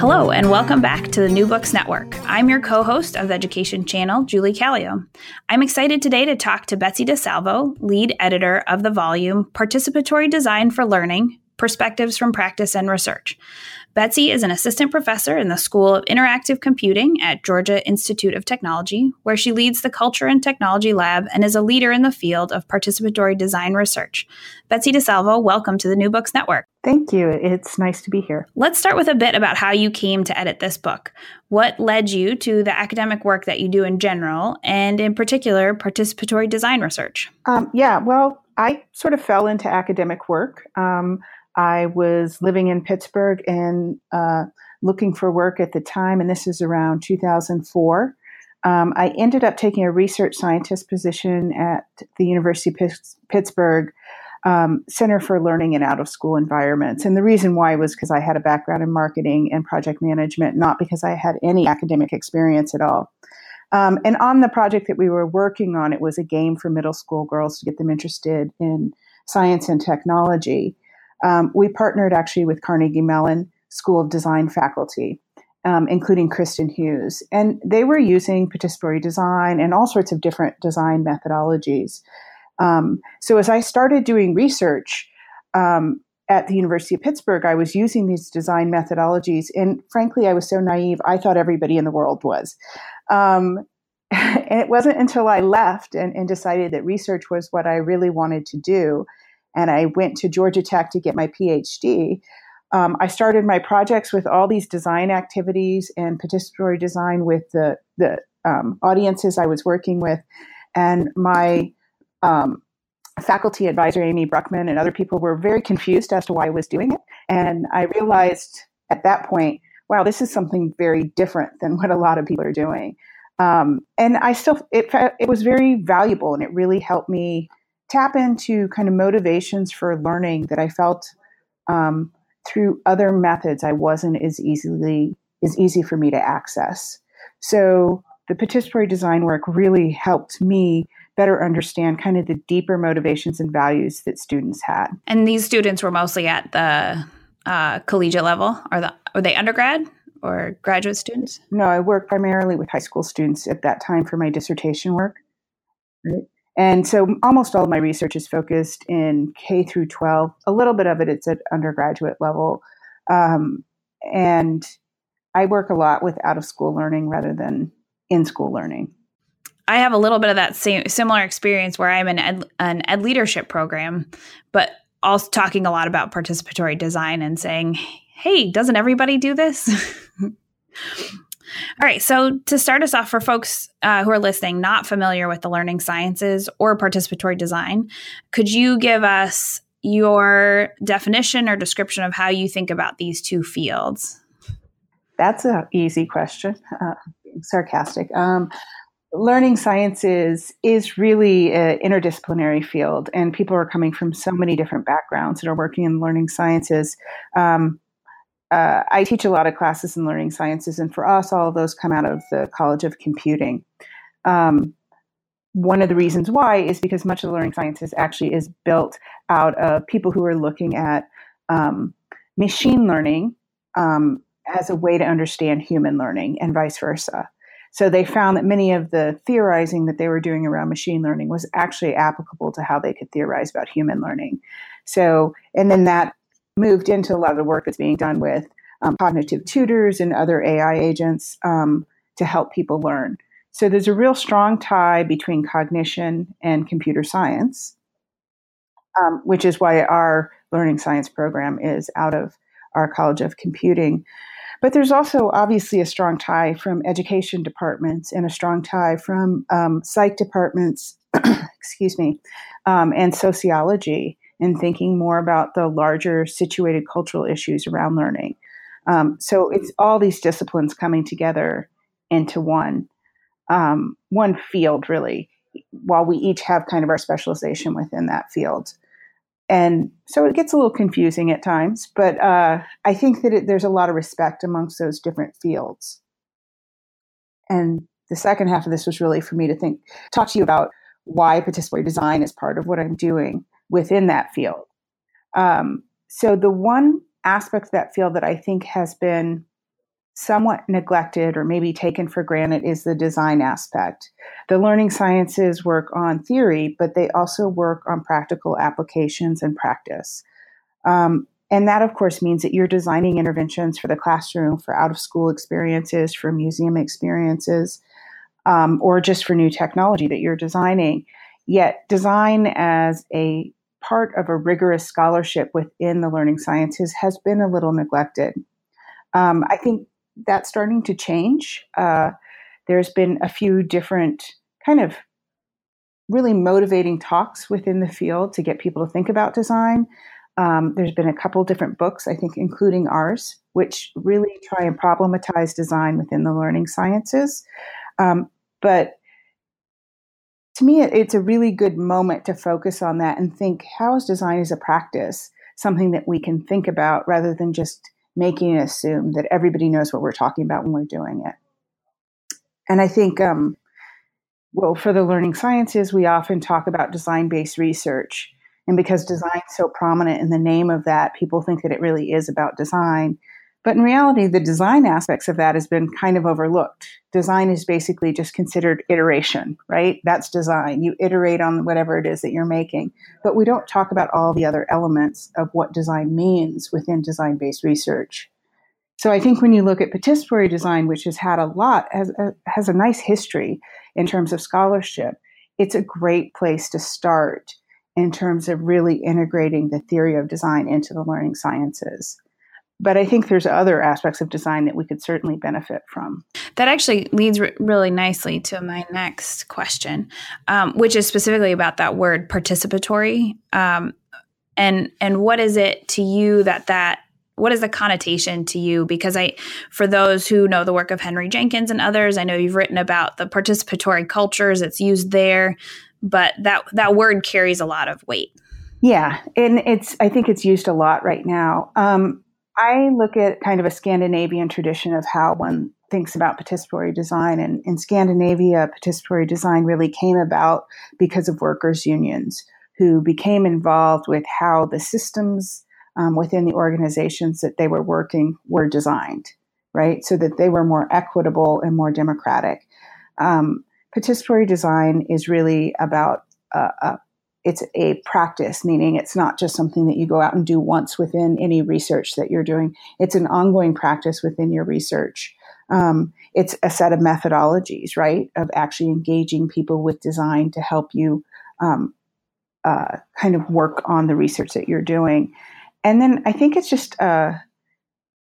Hello, and welcome back to the New Books Network. I'm your co host of the Education Channel, Julie Callio. I'm excited today to talk to Betsy DiSalvo, lead editor of the volume Participatory Design for Learning Perspectives from Practice and Research. Betsy is an assistant professor in the School of Interactive Computing at Georgia Institute of Technology, where she leads the Culture and Technology Lab and is a leader in the field of participatory design research. Betsy DiSalvo, welcome to the New Books Network. Thank you. It's nice to be here. Let's start with a bit about how you came to edit this book. What led you to the academic work that you do in general, and in particular, participatory design research? Um, yeah, well, I sort of fell into academic work. Um, I was living in Pittsburgh and uh, looking for work at the time, and this is around 2004. Um, I ended up taking a research scientist position at the University of Pittsburgh um, Center for Learning in Out of School Environments. And the reason why was because I had a background in marketing and project management, not because I had any academic experience at all. Um, and on the project that we were working on, it was a game for middle school girls to get them interested in science and technology um, we partnered actually with Carnegie Mellon School of Design faculty, um, including Kristen Hughes. And they were using participatory design and all sorts of different design methodologies. Um, so as I started doing research um, at the University of Pittsburgh, I was using these design methodologies. And frankly, I was so naive, I thought everybody in the world was. Um, and it wasn't until I left and, and decided that research was what I really wanted to do and I went to Georgia Tech to get my PhD. Um, I started my projects with all these design activities and participatory design with the the um, audiences I was working with, and my um, faculty advisor Amy Bruckman and other people were very confused as to why I was doing it. And I realized at that point, wow, this is something very different than what a lot of people are doing. Um, and I still, it, it was very valuable and it really helped me tap into kind of motivations for learning that I felt um, through other methods I wasn't as easily as easy for me to access. So the participatory design work really helped me better understand kind of the deeper motivations and values that students had. And these students were mostly at the uh, collegiate level. Are the are they undergrad or graduate students? No, I worked primarily with high school students at that time for my dissertation work. Right? And so almost all of my research is focused in K through 12. A little bit of it, it's at undergraduate level. Um, and I work a lot with out of school learning rather than in school learning. I have a little bit of that same similar experience where I'm in ed, an ed leadership program, but also talking a lot about participatory design and saying, hey, doesn't everybody do this? All right. So, to start us off, for folks uh, who are listening, not familiar with the learning sciences or participatory design, could you give us your definition or description of how you think about these two fields? That's an easy question. Uh, sarcastic. Um, learning sciences is really an interdisciplinary field, and people are coming from so many different backgrounds and are working in learning sciences. Um, uh, I teach a lot of classes in learning sciences, and for us, all of those come out of the College of Computing. Um, one of the reasons why is because much of the learning sciences actually is built out of people who are looking at um, machine learning um, as a way to understand human learning and vice versa. So they found that many of the theorizing that they were doing around machine learning was actually applicable to how they could theorize about human learning. So, and then that moved into a lot of the work that's being done with um, cognitive tutors and other AI agents um, to help people learn. So there's a real strong tie between cognition and computer science, um, which is why our learning science program is out of our College of Computing. But there's also obviously a strong tie from education departments and a strong tie from um, psych departments, excuse me, um, and sociology and thinking more about the larger situated cultural issues around learning. Um, so it's all these disciplines coming together into one um, one field, really. While we each have kind of our specialization within that field, and so it gets a little confusing at times. But uh, I think that it, there's a lot of respect amongst those different fields. And the second half of this was really for me to think, talk to you about why participatory design is part of what I'm doing within that field. Um, so the one aspect of that field that I think has been somewhat neglected or maybe taken for granted is the design aspect. The learning sciences work on theory, but they also work on practical applications and practice. Um, and that, of course, means that you're designing interventions for the classroom, for out of school experiences, for museum experiences, um, or just for new technology that you're designing. Yet, design as a part of a rigorous scholarship within the learning sciences has been a little neglected. Um, I think that's starting to change. Uh, there's been a few different kind of really motivating talks within the field to get people to think about design. Um, there's been a couple different books, I think, including ours, which really try and problematize design within the learning sciences. Um, but to me, it's a really good moment to focus on that and think how is design as a practice something that we can think about rather than just making it assume that everybody knows what we're talking about when we're doing it. And I think, um, well, for the learning sciences, we often talk about design based research. And because design is so prominent in the name of that, people think that it really is about design. But in reality, the design aspects of that has been kind of overlooked. Design is basically just considered iteration, right? That's design. You iterate on whatever it is that you're making. But we don't talk about all the other elements of what design means within design based research. So I think when you look at participatory design, which has had a lot, has a, has a nice history in terms of scholarship, it's a great place to start in terms of really integrating the theory of design into the learning sciences but I think there's other aspects of design that we could certainly benefit from. That actually leads re- really nicely to my next question, um, which is specifically about that word participatory. Um, and and what is it to you that that what is the connotation to you because i for those who know the work of henry jenkins and others i know you've written about the participatory cultures it's used there but that that word carries a lot of weight yeah and it's i think it's used a lot right now um, I look at kind of a Scandinavian tradition of how one thinks about participatory design. And in Scandinavia, participatory design really came about because of workers' unions who became involved with how the systems um, within the organizations that they were working were designed, right? So that they were more equitable and more democratic. Um, participatory design is really about uh, uh, it's a practice, meaning it's not just something that you go out and do once within any research that you're doing. It's an ongoing practice within your research. Um, it's a set of methodologies, right, of actually engaging people with design to help you um, uh, kind of work on the research that you're doing. And then I think it's just uh,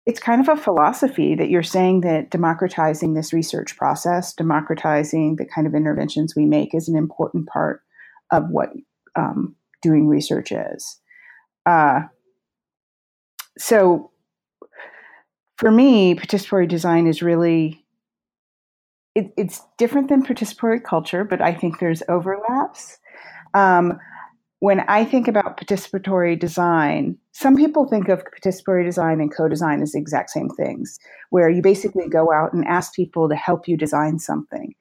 it's kind of a philosophy that you're saying that democratizing this research process, democratizing the kind of interventions we make, is an important part of what um, doing research is. Uh, so for me, participatory design is really it, it's different than participatory culture, but I think there's overlaps. Um, when I think about participatory design, some people think of participatory design and co-design as the exact same things, where you basically go out and ask people to help you design something.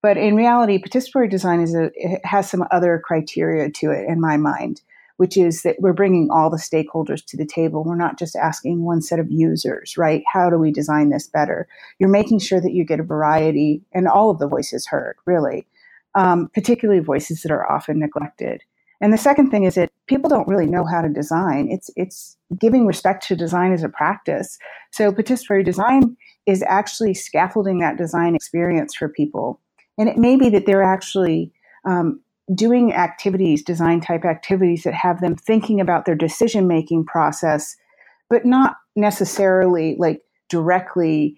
But in reality, participatory design is a, has some other criteria to it in my mind, which is that we're bringing all the stakeholders to the table. We're not just asking one set of users, right? How do we design this better? You're making sure that you get a variety and all of the voices heard, really, um, particularly voices that are often neglected. And the second thing is that people don't really know how to design. It's it's giving respect to design as a practice. So participatory design is actually scaffolding that design experience for people and it may be that they're actually um, doing activities, design type activities that have them thinking about their decision making process, but not necessarily like directly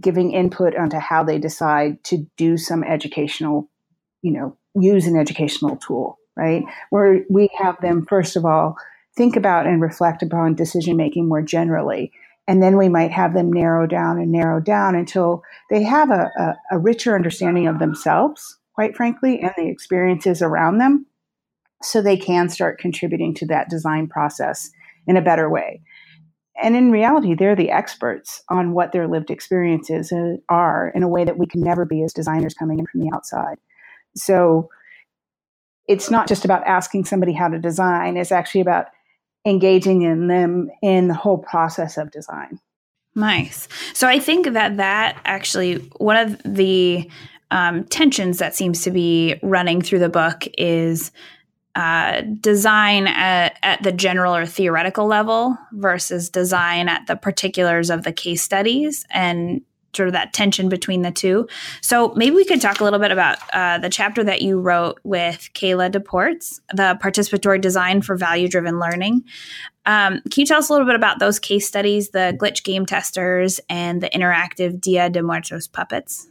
giving input onto how they decide to do some educational, you know, use an educational tool, right? Where we have them, first of all, think about and reflect upon decision making more generally and then we might have them narrow down and narrow down until they have a, a, a richer understanding of themselves, quite frankly, and the experiences around them, so they can start contributing to that design process in a better way. And in reality, they're the experts on what their lived experiences uh, are in a way that we can never be as designers coming in from the outside. So it's not just about asking somebody how to design, it's actually about engaging in them in the whole process of design. Nice. So I think that that actually one of the um, tensions that seems to be running through the book is uh, design at, at, the general or theoretical level versus design at the particulars of the case studies and sort of that tension between the two. So maybe we could talk a little bit about uh, the chapter that you wrote with Kayla DesPortes, the participatory design for value driven learning. Um, can you tell us a little bit about those case studies, the glitch game testers and the interactive Dia de Muertos puppets?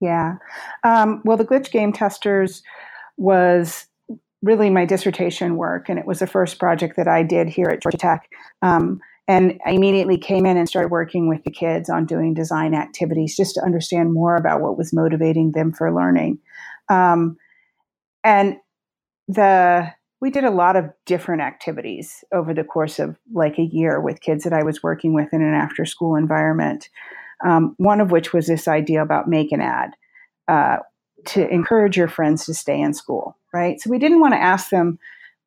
Yeah. Um, well, the glitch game testers was really my dissertation work, and it was the first project that I did here at Georgia Tech. Um, and I immediately came in and started working with the kids on doing design activities just to understand more about what was motivating them for learning. Um, and the we did a lot of different activities over the course of like a year with kids that I was working with in an after school environment. Um, one of which was this idea about make an ad uh, to encourage your friends to stay in school, right? So we didn't want to ask them,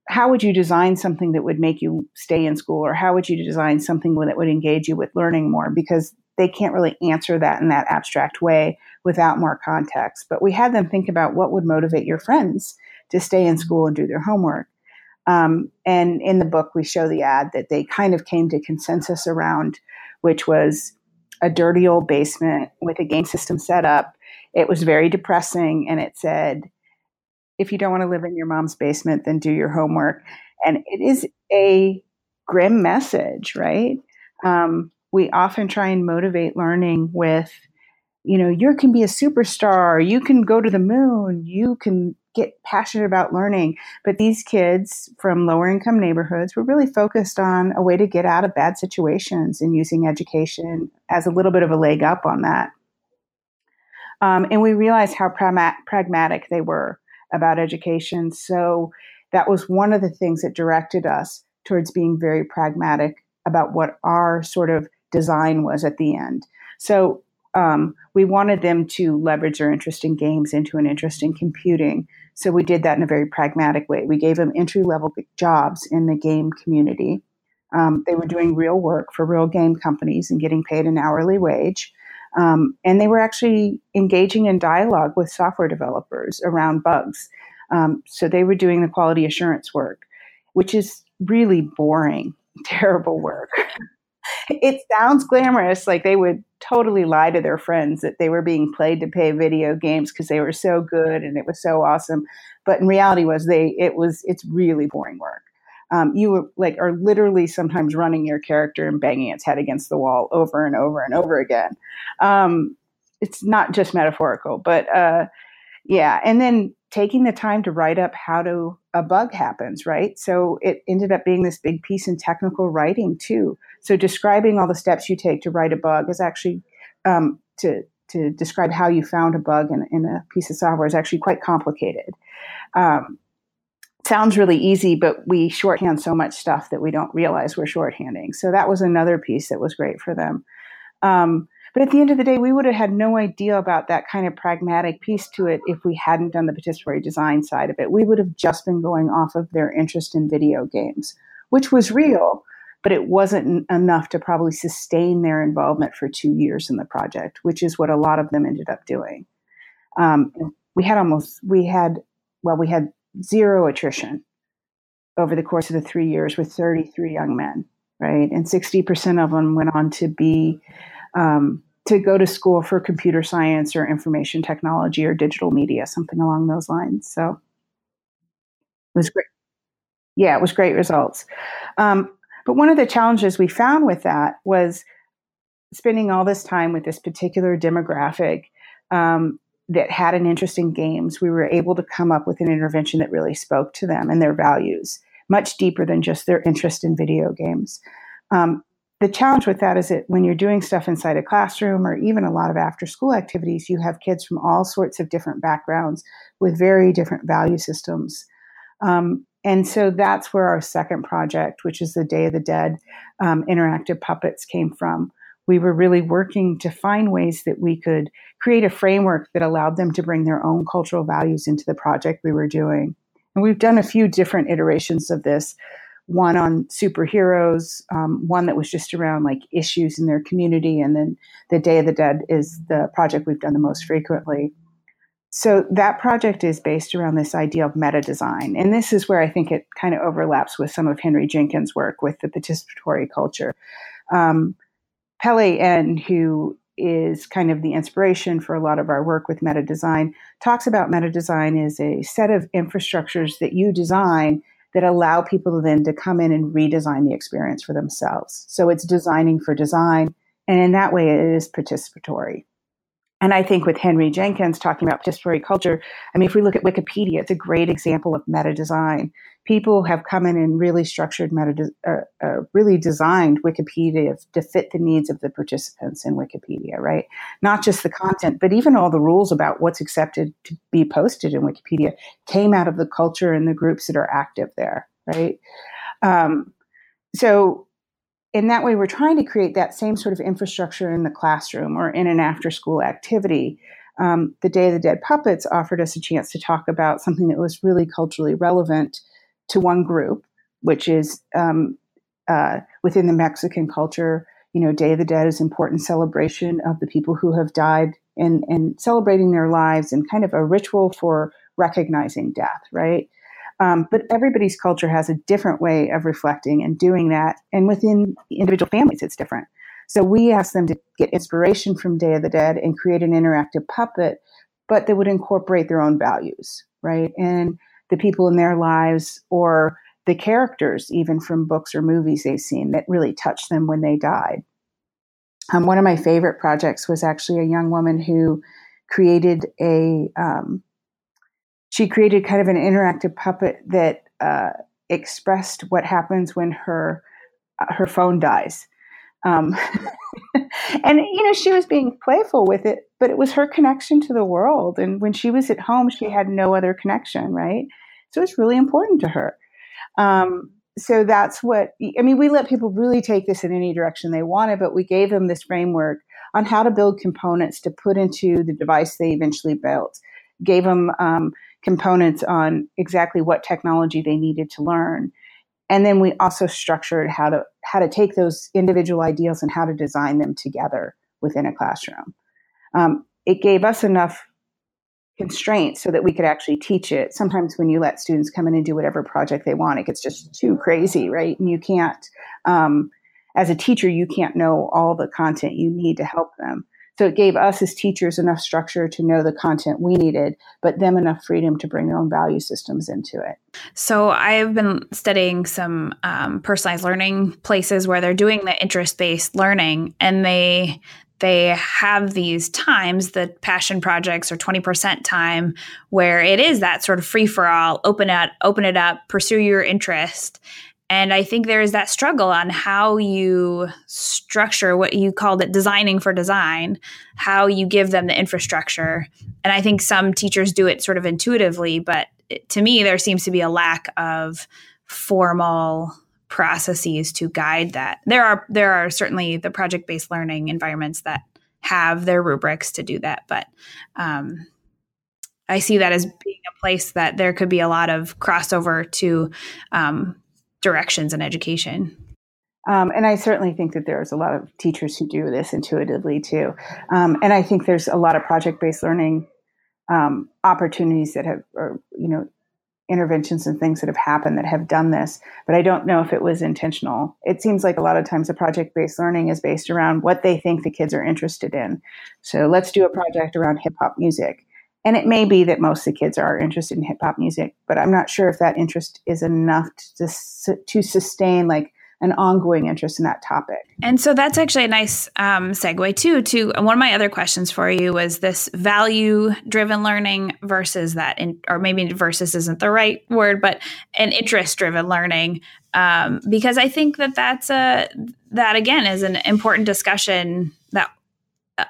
how would you design something that would make you stay in school, or how would you design something that would engage you with learning more? Because they can't really answer that in that abstract way without more context. But we had them think about what would motivate your friends to stay in school and do their homework. Um, and in the book, we show the ad that they kind of came to consensus around, which was a dirty old basement with a game system set up. It was very depressing, and it said, if you don't want to live in your mom's basement, then do your homework. And it is a grim message, right? Um, we often try and motivate learning with, you know, you can be a superstar, you can go to the moon, you can get passionate about learning. But these kids from lower income neighborhoods were really focused on a way to get out of bad situations and using education as a little bit of a leg up on that. Um, and we realized how pragmatic they were about education. So that was one of the things that directed us towards being very pragmatic about what our sort of design was at the end. So um, we wanted them to leverage their interest in games into an interest in computing. So we did that in a very pragmatic way. We gave them entry level jobs in the game community. Um, they were doing real work for real game companies and getting paid an hourly wage. Um, and they were actually engaging in dialogue with software developers around bugs. Um, so they were doing the quality assurance work, which is really boring, terrible work. it sounds glamorous, like they would totally lie to their friends that they were being played to pay video games because they were so good and it was so awesome. But in reality, was they it was it's really boring work um, you like are literally sometimes running your character and banging its head against the wall over and over and over again. Um, it's not just metaphorical, but uh, yeah. And then taking the time to write up how to a bug happens, right? So it ended up being this big piece in technical writing too. So describing all the steps you take to write a bug is actually um, to to describe how you found a bug in, in, a piece of software is actually quite complicated. Um, sounds really easy, but we shorthand so much stuff that we don't realize we're shorthanding. So that was another piece that was great for them. Um, but at the end of the day, we would have had no idea about that kind of pragmatic piece to it if we hadn't done the participatory design side of it. We would have just been going off of their interest in video games, which was real, but it wasn't enough to probably sustain their involvement for two years in the project, which is what a lot of them ended up doing. Um, we had almost, we had, well, we had zero attrition over the course of the three years with 33 young men, right? And 60% of them went on to be, um, to go to school for computer science or information technology or digital media, something along those lines. So it was great. Yeah, it was great results. Um, but one of the challenges we found with that was spending all this time with this particular demographic um, that had an interest in games, we were able to come up with an intervention that really spoke to them and their values, much deeper than just their interest in video games. Um, the challenge with that is that when you're doing stuff inside a classroom or even a lot of after school activities, you have kids from all sorts of different backgrounds with very different value systems. Um, and so that's where our second project, which is the Day of the Dead um, interactive puppets, came from we were really working to find ways that we could create a framework that allowed them to bring their own cultural values into the project we were doing. And we've done a few different iterations of this. one on superheroes, um, one that was just around like issues in their community, and then the Day of the Dead is the project we've done the most frequently. So that project is based around this idea of meta design, and this is where I think it kind of overlaps with some of Henry Jenkins' work with the participatory culture. Um, Pelle Ehn, who is kind of the inspiration for a lot of our work with meta design, talks about meta design as a set of infrastructures that you design that allow people then to come in and redesign the experience for themselves. So it's designing for design. And in that way, it is participatory. And I think with Henry Jenkins talking about participatory culture, I mean, if we look at Wikipedia, it's a great example of meta design. People have come in and really structured meta, uh, uh, really designed Wikipedia to fit the needs of the participants in Wikipedia, right? Not just the content, but even all the rules about what's accepted to be posted in Wikipedia came out of the culture and the groups that are active there, right? Um, so in that way, we're trying to create that same sort of infrastructure in the classroom or in an after school activity. Um, the Day of the Dead Puppets offered us a chance to talk about something that was really culturally relevant to one group, which is um, uh, within the Mexican culture. You know, Day of the Dead is important celebration of the people who have died and, and celebrating their lives and kind of a ritual for recognizing death, right? Um, but everybody's culture has a different way of reflecting and doing that. And within individual families, it's different. So we asked them to get inspiration from Day of the Dead and create an interactive puppet, but that would incorporate their own values, right? And the people in their lives or the characters, even from books or movies they've seen, that really touched them when they died. Um, one of my favorite projects was actually a young woman who created a um, she created kind of an interactive puppet that uh, expressed what happens when her uh, her phone dies. Um, and you know she was being playful with it, but it was her connection to the world. And when she was at home, she had no other connection, right? So it's really important to her. Um, so that's what I mean. We let people really take this in any direction they wanted, but we gave them this framework on how to build components to put into the device they eventually built. Gave them um, components on exactly what technology they needed to learn. And then we also structured how to how to take those individual ideals and how to design them together within a classroom. Um, it gave us enough constraints so that we could actually teach it. Sometimes when you let students come in and do whatever project they want, it gets just too crazy, right? And you can't, um, as a teacher, you can't know all the content you need to help them. So it gave us as teachers enough structure to know the content we needed, but them enough freedom to bring their own value systems into it. So I've been studying some um, personalized learning places where they're doing the interest based learning, and they they have these times the passion projects or 20% time where it is that sort of free for all open it open it up pursue your interest and I think there is that struggle on how you structure what you called it designing for design, how you give them the infrastructure. And I think some teachers do it sort of intuitively, but to me, there seems to be a lack of formal processes to guide that. There are there are certainly the project based learning environments that have their rubrics to do that, but um, I see that as being a place that there could be a lot of crossover to um, directions in education. Um, and I certainly think that there's a lot of teachers who do this intuitively too. Um, and I think there's a lot of project based learning um, opportunities that have, or, you know, interventions and things that have happened that have done this. But I don't know if it was intentional. It seems like a lot of times the project based learning is based around what they think the kids are interested in. So let's do a project around hip hop music. And it may be that most of the kids are interested in hip hop music, but I'm not sure if that interest is enough to, to sustain like an ongoing interest in that topic. And so that's actually a nice um, segue too. To one of my other questions for you was this value-driven learning versus that, in, or maybe versus isn't the right word, but an interest-driven learning, um, because I think that that's a that again is an important discussion that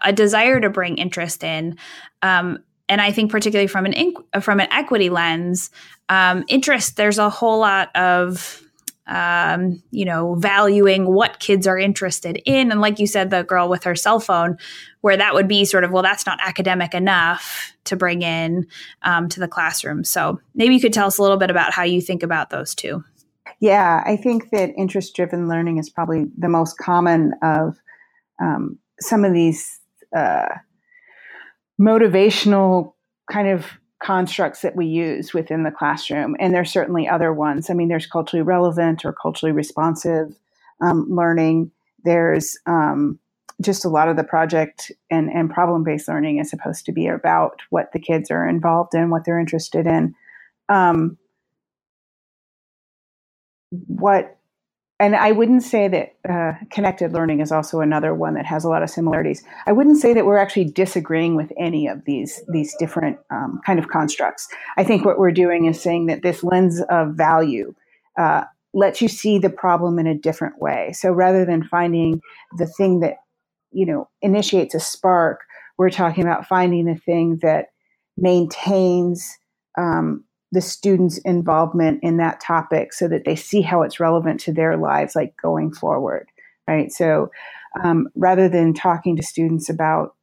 a desire to bring interest in um, and I think particularly from an inc- from an equity lens, um, interest. There's a whole lot of um, you know valuing what kids are interested in, and like you said, the girl with her cell phone, where that would be sort of well, that's not academic enough to bring in um, to the classroom. So maybe you could tell us a little bit about how you think about those two. Yeah, I think that interest driven learning is probably the most common of um, some of these uh, motivational kind of constructs that we use within the classroom. And there's certainly other ones. I mean, there's culturally relevant or culturally responsive um, learning. There's um, just a lot of the project and, and problem based learning is supposed to be about what the kids are involved in, what they're interested in. Um, what and I wouldn't say that uh, connected learning is also another one that has a lot of similarities. I wouldn't say that we're actually disagreeing with any of these these different um, kind of constructs. I think what we're doing is saying that this lens of value uh, lets you see the problem in a different way. So rather than finding the thing that you know initiates a spark, we're talking about finding the thing that maintains um, the students' involvement in that topic so that they see how it's relevant to their lives, like going forward, right? So um, rather than talking to students about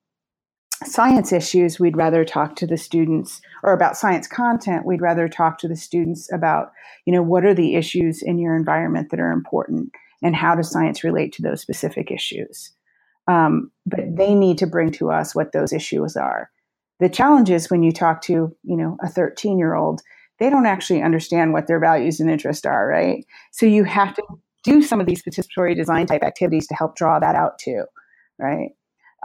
science issues, we'd rather talk to the students or about science content. We'd rather talk to the students about, you know, what are the issues in your environment that are important and how does science relate to those specific issues? Um, but they need to bring to us what those issues are. The challenge is when you talk to, you know, a 13 year old they don't actually understand what their values and interests are, right? So you have to do some of these participatory design type activities to help draw that out too, right?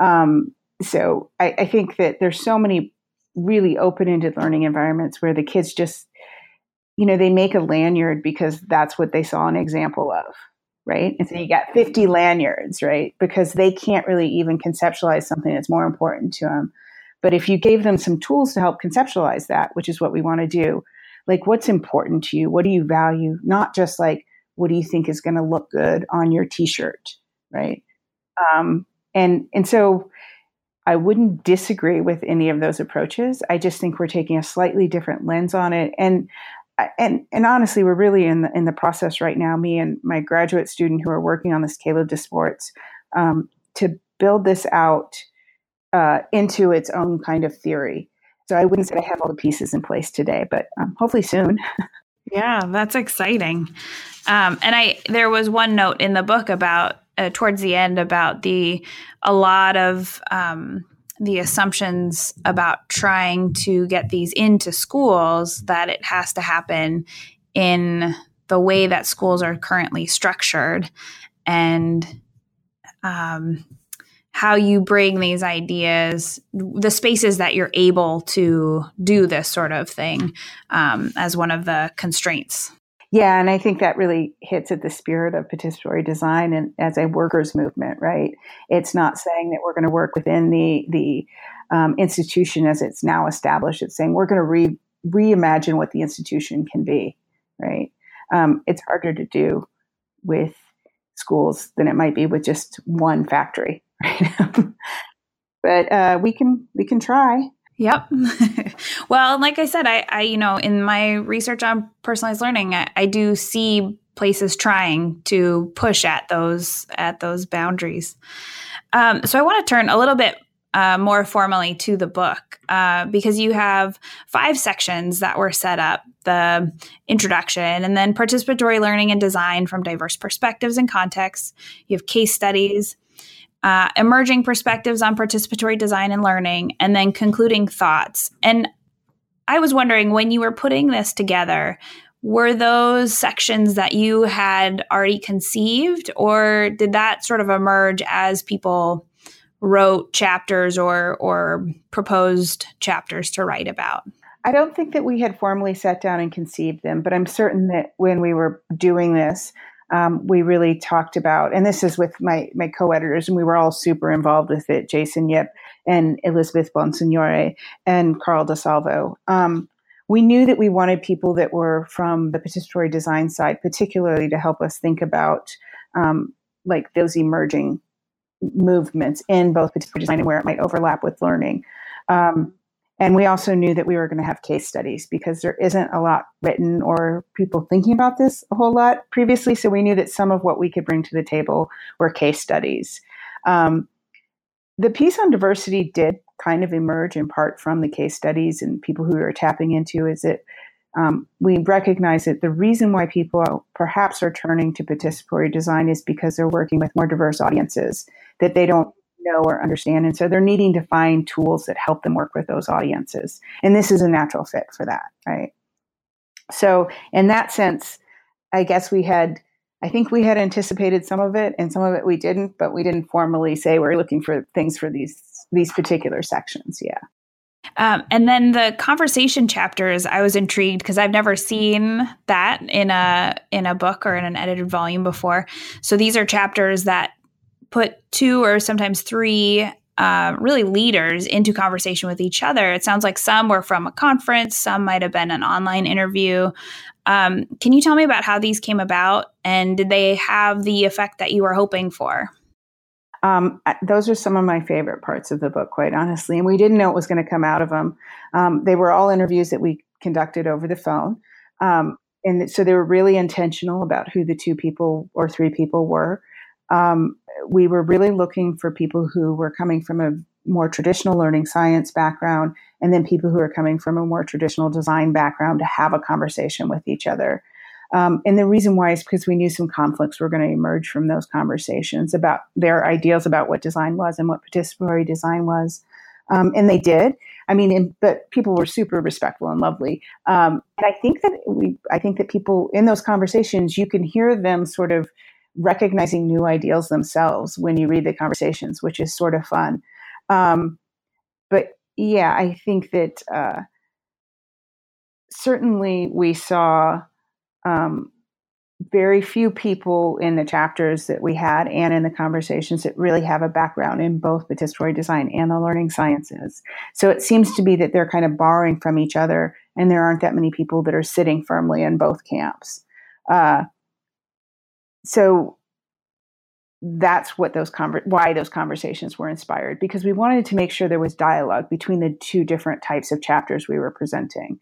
Um, so I, I think that there's so many really open-ended learning environments where the kids just, you know, they make a lanyard because that's what they saw an example of, right? And so you got 50 lanyards, right? Because they can't really even conceptualize something that's more important to them. But if you gave them some tools to help conceptualize that, which is what we want to do, like what's important to you? What do you value? Not just like what do you think is going to look good on your t-shirt right? Um, and and so i wouldn't disagree with any of those approaches. I just think we're taking a slightly different lens on it. And and and honestly we're really in the in the process right now me and my graduate student who are working on this Kayla DesPortes um, to build this out uh, into its own kind of theory so I wouldn't say I have all the pieces in place today, but um, hopefully soon. yeah, that's exciting. Um, and I there was one note in the book about uh, towards the end about the a lot of um, the assumptions about trying to get these into schools that it has to happen in the way that schools are currently structured and um, how you bring these ideas, the spaces that you're able to do this sort of thing um, as one of the constraints. Yeah, and I think that really hits at the spirit of participatory design and as a workers' movement, right? It's not saying that we're going to work within the the um, institution as it's now established. It's saying we're going to re reimagine what the institution can be, right? Um, it's harder to do with schools than it might be with just one factory, but uh, we can we can try. Yep. well, like I said, I, I, you know, in my research on personalized learning, I, I do see places trying to push at those at those boundaries. Um, so I want to turn a little bit uh, more formally to the book uh, because you have five sections that were set up the introduction and then participatory learning and design from diverse perspectives and contexts. You have case studies, uh, emerging perspectives on participatory design and learning, and then concluding thoughts. And I was wondering when you were putting this together, were those sections that you had already conceived, or did that sort of emerge as people wrote chapters or or proposed chapters to write about? I don't think that we had formally sat down and conceived them, but I'm certain that when we were doing this, um, we really talked about, and this is with my, my co-editors, and we were all super involved with it, Jason Yip and Elizabeth Bonsignore and Carl DiSalvo. Um, we knew that we wanted people that were from the participatory design side, particularly to help us think about um, like those emerging movements in both participatory design and where it might overlap with learning. Um, and we also knew that we were going to have case studies because there isn't a lot written or people thinking about this a whole lot previously. So we knew that some of what we could bring to the table were case studies. Um, the piece on diversity did kind of emerge in part from the case studies and people who we were tapping into. Is it um, we recognize that the reason why people perhaps are turning to participatory design is because they're working with more diverse audiences that they don't know or understand. And so they're needing to find tools that help them work with those audiences. And this is a natural fit for that, right? So, in that sense, I guess we had, I think we had anticipated some of it and some of it we didn't, but we didn't formally say we're looking for things for these these particular sections. Yeah. Um, and then the conversation chapters, I was intrigued because I've never seen that in a in a book or in an edited volume before. So these are chapters that put two or sometimes three uh, really leaders into conversation with each other. It sounds like some were from a conference, some might have been an online interview. Um, can you tell me about how these came about and did they have the effect that you were hoping for? Um, those are some of my favorite parts of the book, quite honestly. And we didn't know what was going to come out of them. Um, they were all interviews that we conducted over the phone. Um, and so they were really intentional about who the two people or three people were. Um, we were really looking for people who were coming from a more traditional learning science background and then people who are coming from a more traditional design background to have a conversation with each other. Um, and the reason why is because we knew some conflicts were going to emerge from those conversations about their ideas about what design was and what participatory design was. Um, and they did. I mean, and, but people were super respectful and lovely. Um, and I think that we, I think that people in those conversations, you can hear them sort of recognizing new ideals themselves when you read the conversations, which is sort of fun. Um, but yeah, I think that uh, certainly we saw um, very few people in the chapters that we had and in the conversations that really have a background in both the participatory design and the learning sciences. So it seems to be that they're kind of borrowing from each other, and there aren't that many people that are sitting firmly in both camps. Uh, so that's what those conver- why those conversations were inspired because we wanted to make sure there was dialogue between the two different types of chapters we were presenting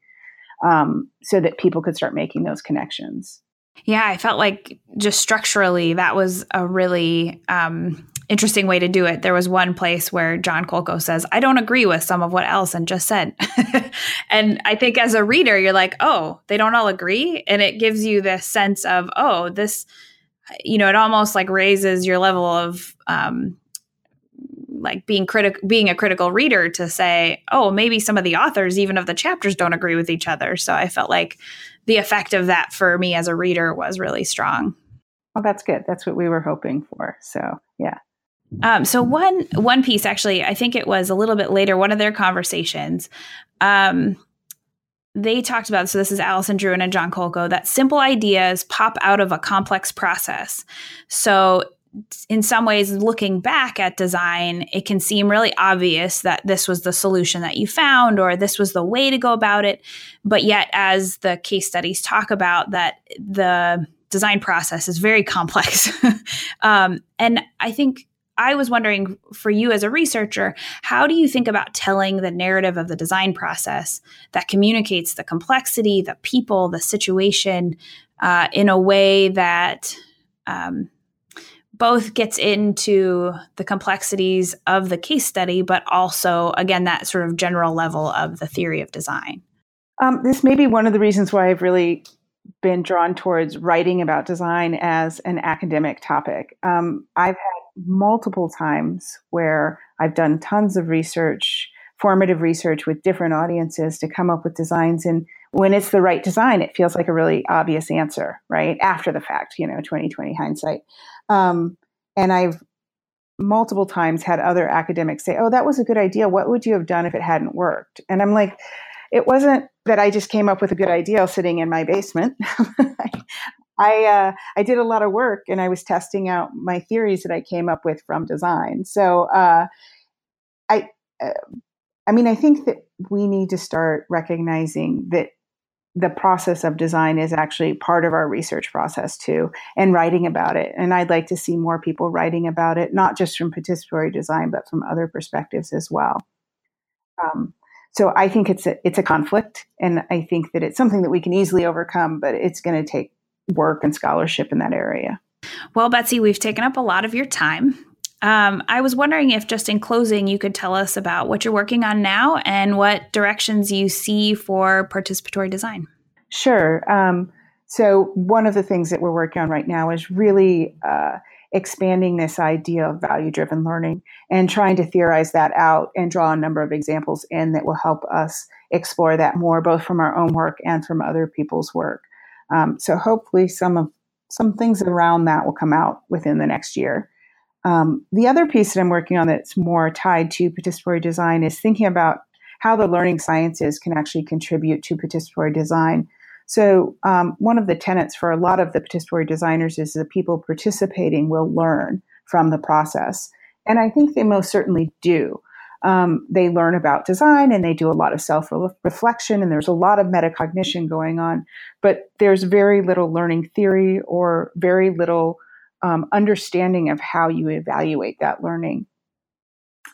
um, so that people could start making those connections. Yeah i felt like just structurally that was a really um, interesting way to do it. There was one place where john kolko says i don't agree with some of what Allison just said. And i think as a reader you're like oh they don't all agree? And it gives you this sense of oh this you know, it almost like raises your level of um, like being critical, being a critical reader to say, oh, maybe some of the authors, even of the chapters, don't agree with each other. So I felt like the effect of that for me as a reader was really strong. Well, that's good. That's what we were hoping for. So yeah. Um, so one one piece actually, I think it was a little bit later, one of their conversations. Um, they talked about so this is Allison Druin and John Kolko that simple ideas pop out of a complex process. So in some ways looking back at design it can seem really obvious that this was the solution that you found or this was the way to go about it but yet as the case studies talk about that the design process is very complex um, and i think I was wondering for you as a researcher, how do you think about telling the narrative of the design process that communicates the complexity, the people, the situation uh, in a way that um, both gets into the complexities of the case study, but also, again, that sort of general level of the theory of design? Um, this may be one of the reasons why I've really been drawn towards writing about design as an academic topic. Um, I've had multiple times where I've done tons of research, formative research with different audiences to come up with designs. And when it's the right design, it feels like a really obvious answer, right? After the fact, you know, 2020 hindsight. Um, and I've multiple times had other academics say, Oh, that was a good idea. What would you have done if it hadn't worked? And I'm like, it wasn't that I just came up with a good idea sitting in my basement. I uh, I did a lot of work and I was testing out my theories that I came up with from design. So uh, I uh, I mean I think that we need to start recognizing that the process of design is actually part of our research process too and writing about it and i'd like to see more people writing about it not just from participatory design but from other perspectives as well um, so i think it's a it's a conflict and i think that it's something that we can easily overcome but it's going to take work and scholarship in that area. Well, Betsy, we've taken up a lot of your time. Um, I was wondering if, just in closing, you could tell us about what you're working on now and what directions you see for participatory design. Sure. Um, so, one of the things that we're working on right now is really uh, expanding this idea of value driven learning and trying to theorize that out and draw a number of examples in that will help us explore that more, both from our own work and from other people's work. Um, so, hopefully, some of some things around that will come out within the next year. Um, the other piece that I'm working on that's more tied to participatory design is thinking about how the learning sciences can actually contribute to participatory design. So, um, one of the tenets for a lot of the participatory designers is that people participating will learn from the process. And I think they most certainly do. Um, they learn about design and they do a lot of self reflection, and there's a lot of metacognition going on, but there's very little learning theory or very little um, understanding of how you evaluate that learning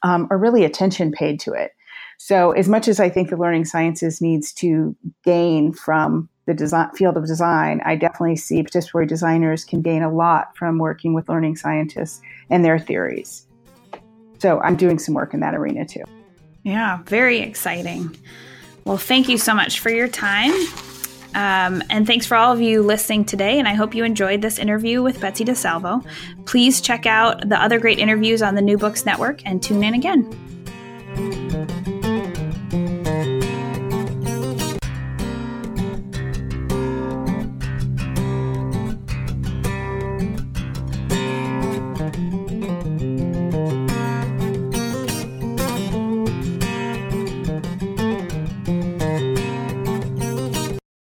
um, or really attention paid to it. So, as much as I think the learning sciences needs to gain from the design, field of design, I definitely see participatory designers can gain a lot from working with learning scientists and their theories. So, I'm doing some work in that arena too. Yeah, very exciting. Well, thank you so much for your time. Um, and thanks for all of you listening today. And I hope you enjoyed this interview with Betsy DiSalvo. Please check out the other great interviews on the New Books Network and tune in again.